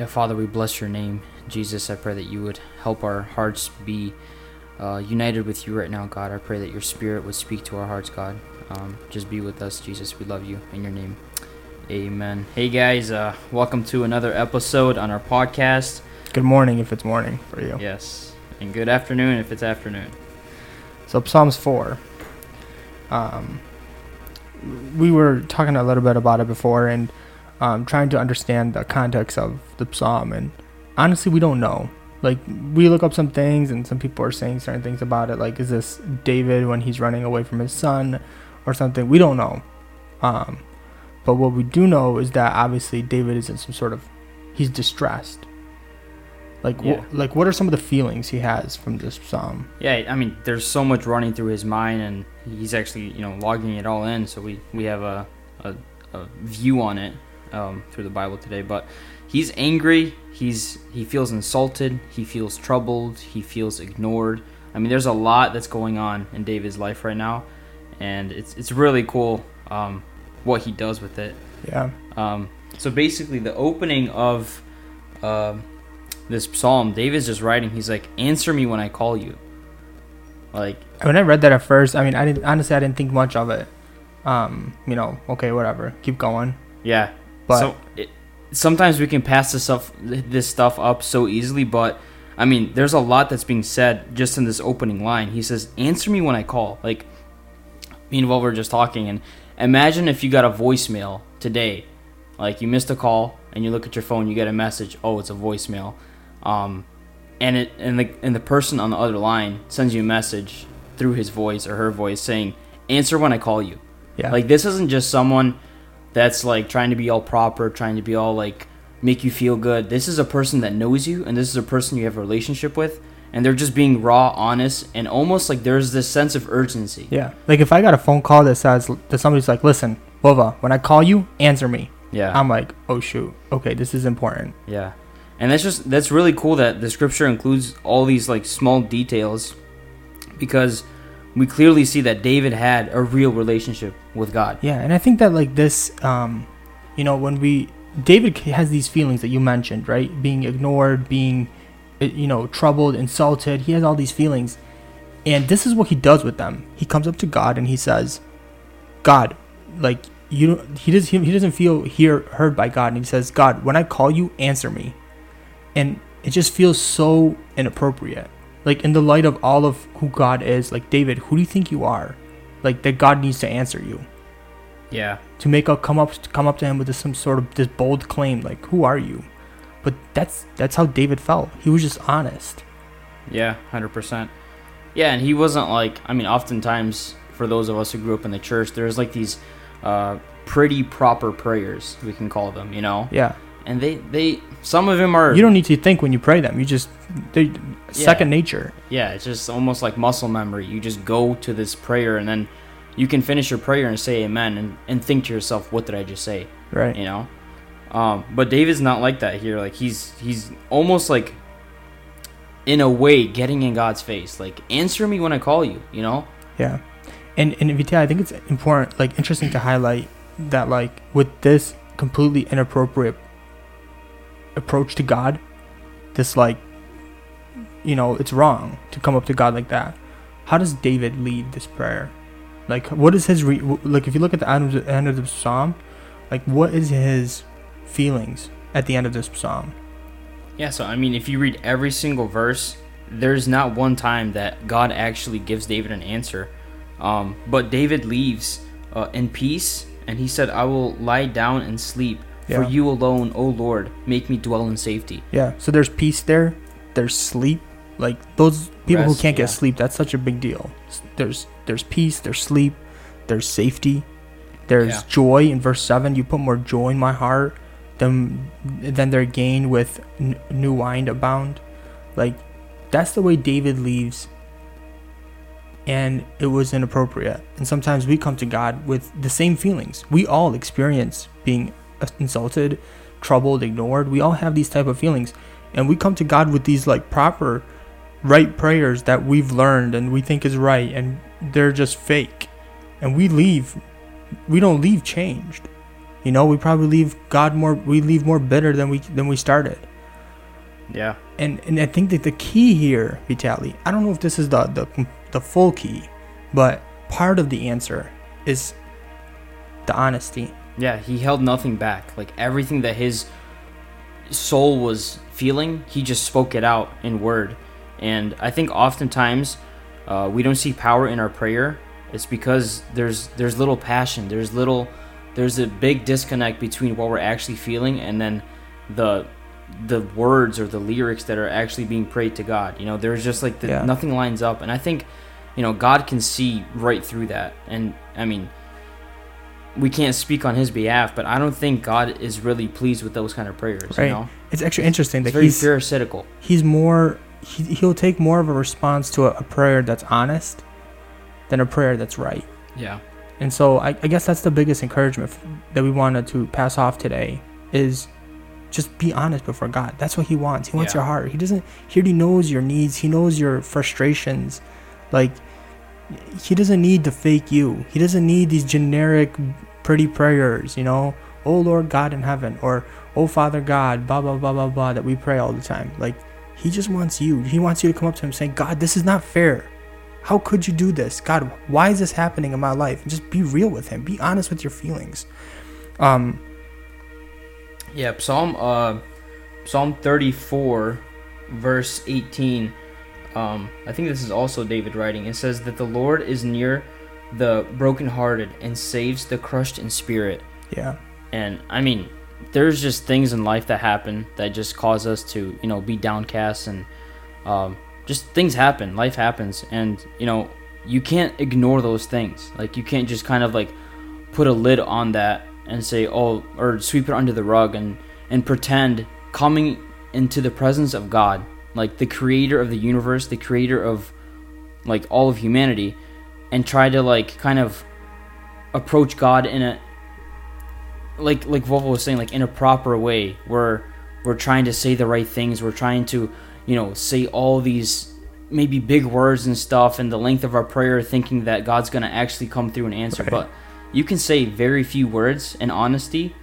Yeah, Father, we bless your name. Jesus, I pray that you would help our hearts be uh, united with you right now, God. I pray that your spirit would speak to our hearts, God. Um, just be with us, Jesus. We love you in your name. Amen. Hey, guys, uh, welcome to another episode on our podcast. Good morning if it's morning for you. Yes, and good afternoon if it's afternoon. So Psalms four. Um, we were talking a little bit about it before and um, trying to understand the context of the psalm. And honestly, we don't know. Like we look up some things, and some people are saying certain things about it. Like, is this David when he's running away from his son, or something? We don't know. Um, but what we do know is that obviously David is in some sort of he's distressed. Like, Yeah. wh- like what are some of the feelings he has from this psalm? Yeah, I mean, there's so much running through his mind, and he's actually, you know, logging it all in. So we we have a a, a view on it um, through the Bible today. But he's angry. He's he feels insulted. He feels troubled. He feels ignored. I mean, there's a lot that's going on in David's life right now, and it's it's really cool um, what he does with it. Yeah. Um, so basically, the opening of um this psalm, David's just writing. He's like, "Answer me when I call you." Like, when I read that at first, I mean, I didn't honestly, I didn't think much of it. Um, you know, okay, whatever, keep going. yeah. But so it, sometimes we can pass this stuff, this stuff up so easily, but I mean, there's a lot that's being said just in this opening line. He says, "Answer me when I call." Like, meanwhile, we're just talking, and imagine if you got a voicemail today, like you missed a call, and you look at your phone, you get a message. Oh, it's a voicemail. Um, and it and the and the person on the other line sends you a message through his voice or her voice saying, "Answer when I call you." yeah, Like this isn't just someone that's like trying to be all proper, trying to be all like make you feel good. This is a person that knows you and this is a person you have a relationship with and they're just being raw, honest and almost like there's this sense of urgency. yeah. Like if I got a phone call that says that somebody's like, "Listen, Vova, when I call you, answer me." Yeah. I'm like, "Oh shoot, okay, this is important." Yeah. And that's just that's really cool that the scripture includes all these like small details because we clearly see that David had a real relationship with God. Yeah, and I think that like this, um, you know, when we David has these feelings that you mentioned, right? Being ignored, being, uh, you know, troubled, insulted. He has all these feelings, and this is what he does with them. He comes up to God and he says, "God, like you." He does. He, he doesn't feel hear heard by God, and he says, "God, when I call you, answer me," and it just feels so inappropriate. Like in the light of all of who God is, like David, who do you think you are? Like that God needs to answer you Yeah. to make a come up come up to him with this, some sort of this bold claim like who are you but that's that's how david felt he was just honest Yeah, hundred percent. Yeah, and he wasn't like I mean, oftentimes for those of us who grew up in the church, there's like these uh, pretty proper prayers we can call them, you know. yeah And they they some of them are you don't need to think when you pray them you just they second nature yeah, it's just almost like muscle memory. You just go to this prayer and then you can finish your prayer and say amen and, and think to yourself, what did I just say? right You know? Um, but David's not like that here. Like he's he's almost like in a way getting in God's face. Like answer me when I call you, you know? yeah and and Vita, i think it's important like interesting to highlight that like with this completely inappropriate approach to god this like you know it's wrong to come up to god like that how does david lead this prayer like what is his re- like if you look at the end of the, end of the psalm like what is his feelings at the end of this psalm Yeah, so I mean, if you read every single verse, there's not one time that God actually gives David an answer. Um, but David leaves uh, in peace, and he said, I will lie down and sleep, for you alone, O Lord, make me dwell in safety. yeah so there's peace there there's sleep like those people who can't get sleep that's such a big deal. There's there's peace there's sleep there's safety there's Yeah. joy. In verse 7 you put more joy in my heart than than their gain with n- new wine abound. Like that's the way david leaves. And it was inappropriate. And sometimes we come to god with the same feelings. We all experience being insulted troubled ignored. We all have these type of feelings. And we come to god with these like proper right prayers that we've learned and we think is right and they're just fake and we leave we don't leave changed you know we probably leave god more we leave more bitter than we than we started Yeah. And and I think that the key here, Vitali, I don't know if this is the the the full key, but part of the answer is the honesty. Yeah, he held nothing back. Like everything that his soul was feeling, he just spoke it out in word. And I think oftentimes uh, we don't see power in our prayer. It's because there's there's little passion. There's little there's a big disconnect between what we're actually feeling and then the the words or the lyrics that are actually being prayed to God. You know, there's just like the, Yeah. nothing lines up. And I think you know God can see right through that. And I mean we can't speak on his behalf, but I don't think God is really pleased with those kind of prayers. Right. You know, It's actually interesting it's that very he's pharisaical. he's more he, he'll take more of a response to a, a prayer that's honest than a prayer that's right. Yeah, And so I, I guess that's the biggest encouragement that we wanted to pass off today is just be honest before God. That's what he wants. He wants Yeah. your heart. He doesn't he already knows your needs. He knows your frustrations. Like he doesn't need to fake you. He doesn't need these generic pretty prayers, you know? Oh Lord God in heaven or oh Father God, blah blah blah blah blah that we pray all the time. Like he just wants you. He wants you to come up to him saying, God, this is not fair. How could you do this? God, why is this happening in my life? And just be real with him. Be honest with your feelings. Um, yeah. Psalm uh, Psalm thirty four, verse eighteen. Um, I think this is also David writing. It says that the Lord is near the brokenhearted and saves the crushed in spirit. yeah. And I mean, there's just things in life that happen that just cause us to, you know, be downcast and um, just things happen. Life happens, and you know, you can't ignore those things. Like you can't just kind of like put a lid on that and say, oh, or sweep it under the rug and and pretend coming into the presence of God, like the creator of the universe, the creator of like all of humanity, and try to like kind of approach God in a like like Vova was saying, like in a proper way, where we're trying to say the right things, we're trying to, you know, say all these maybe big words and stuff, and the length of our prayer, thinking that God's gonna actually come through and answer. Right. But you can say very few words in honesty,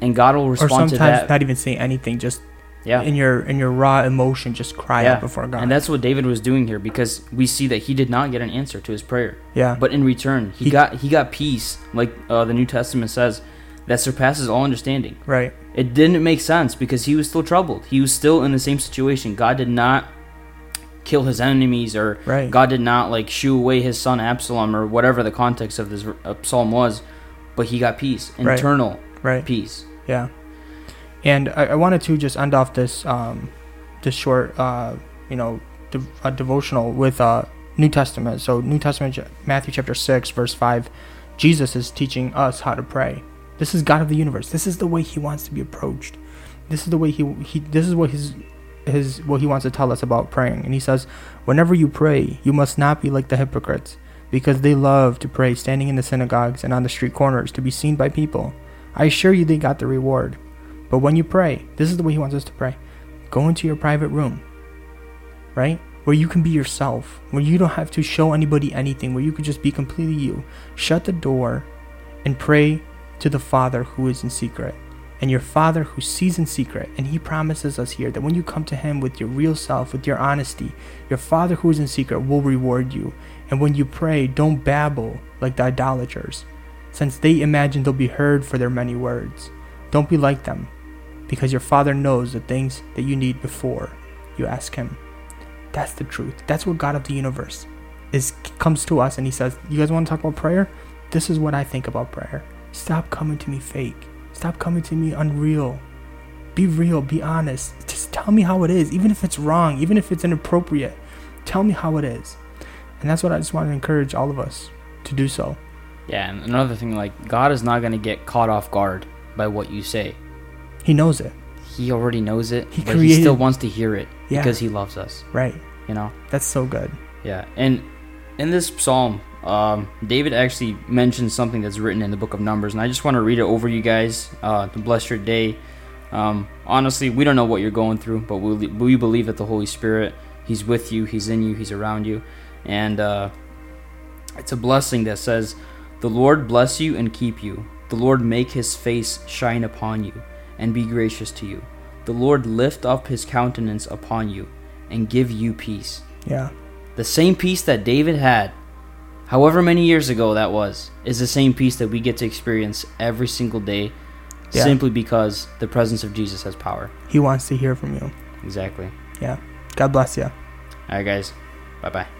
and God will Or respond sometimes to that. Sometimes, not even say anything. Just yeah, in your in your raw emotion, just cry Yeah. out before God. and that's what David was doing here because we see that he did not get an answer to his prayer. yeah. But in return, he, He- got he got peace, like uh, the New Testament says, that surpasses all understanding. right. It didn't make sense because he was still troubled. He was still in the same situation. God did not kill his enemies, or Right. God did not like shoo away his son Absalom, or whatever the context of this uh, psalm was. But he got peace, internal Right. peace. Yeah. And I, I wanted to just end off this um, this short uh, you know de- uh, devotional with uh, New Testament. So New Testament, Matthew chapter six, verse five. Jesus is teaching us how to pray. This is God of the universe. This is the way He wants to be approached. This is the way He He. This is what His His what He wants to tell us about praying. And He says, whenever you pray, you must not be like the hypocrites, because they love to pray standing in the synagogues and on the street corners to be seen by people. I assure you, they got the reward. But when you pray, this is the way He wants us to pray. Go into your private room, right? Where you can be yourself, where you don't have to show anybody anything, where you can just be completely you. Shut the door and pray to the Father who is in secret. And your Father who sees in secret, and He promises us here that when you come to Him with your real self, with your honesty, your Father who is in secret will reward you. And when you pray, don't babble like the idolaters, since they imagine they'll be heard for their many words. Don't be like them, because your Father knows the things that you need before you ask Him. That's the truth. That's what God of the universe is comes to us and He says, "You guys want to talk about prayer? This is what I think about prayer. Stop coming to me fake. Stop coming to me unreal. Be real. Be honest. Just tell me how it is, even if it's wrong, even if it's inappropriate. Tell me how it is." And that's what I just want to encourage all of us to do so. Yeah, and another thing, like God is not gonna get caught off guard by what you say. He knows it, He already knows it, He but he still wants to hear it Yeah. because he loves us. right? You know. That's so good. Yeah, and in this psalm, um, David actually mentions something that's written in the book of Numbers, and I just want to read it over you guys uh, to bless your day. Um, honestly, we don't know what you're going through, but we, we believe that the Holy Spirit, He's with you, He's in you, He's around you, and uh, it's a blessing that says, "The Lord bless you and keep you. The Lord make His face shine upon you and be gracious to you. The the Lord lift up his countenance upon you and give you peace. Yeah. The same peace that David had, however many years ago that was, is the same peace that we get to experience every single day Yeah. simply because the presence of Jesus has power. He wants to hear from you. Exactly. Yeah. God bless you. All right, guys. Bye bye.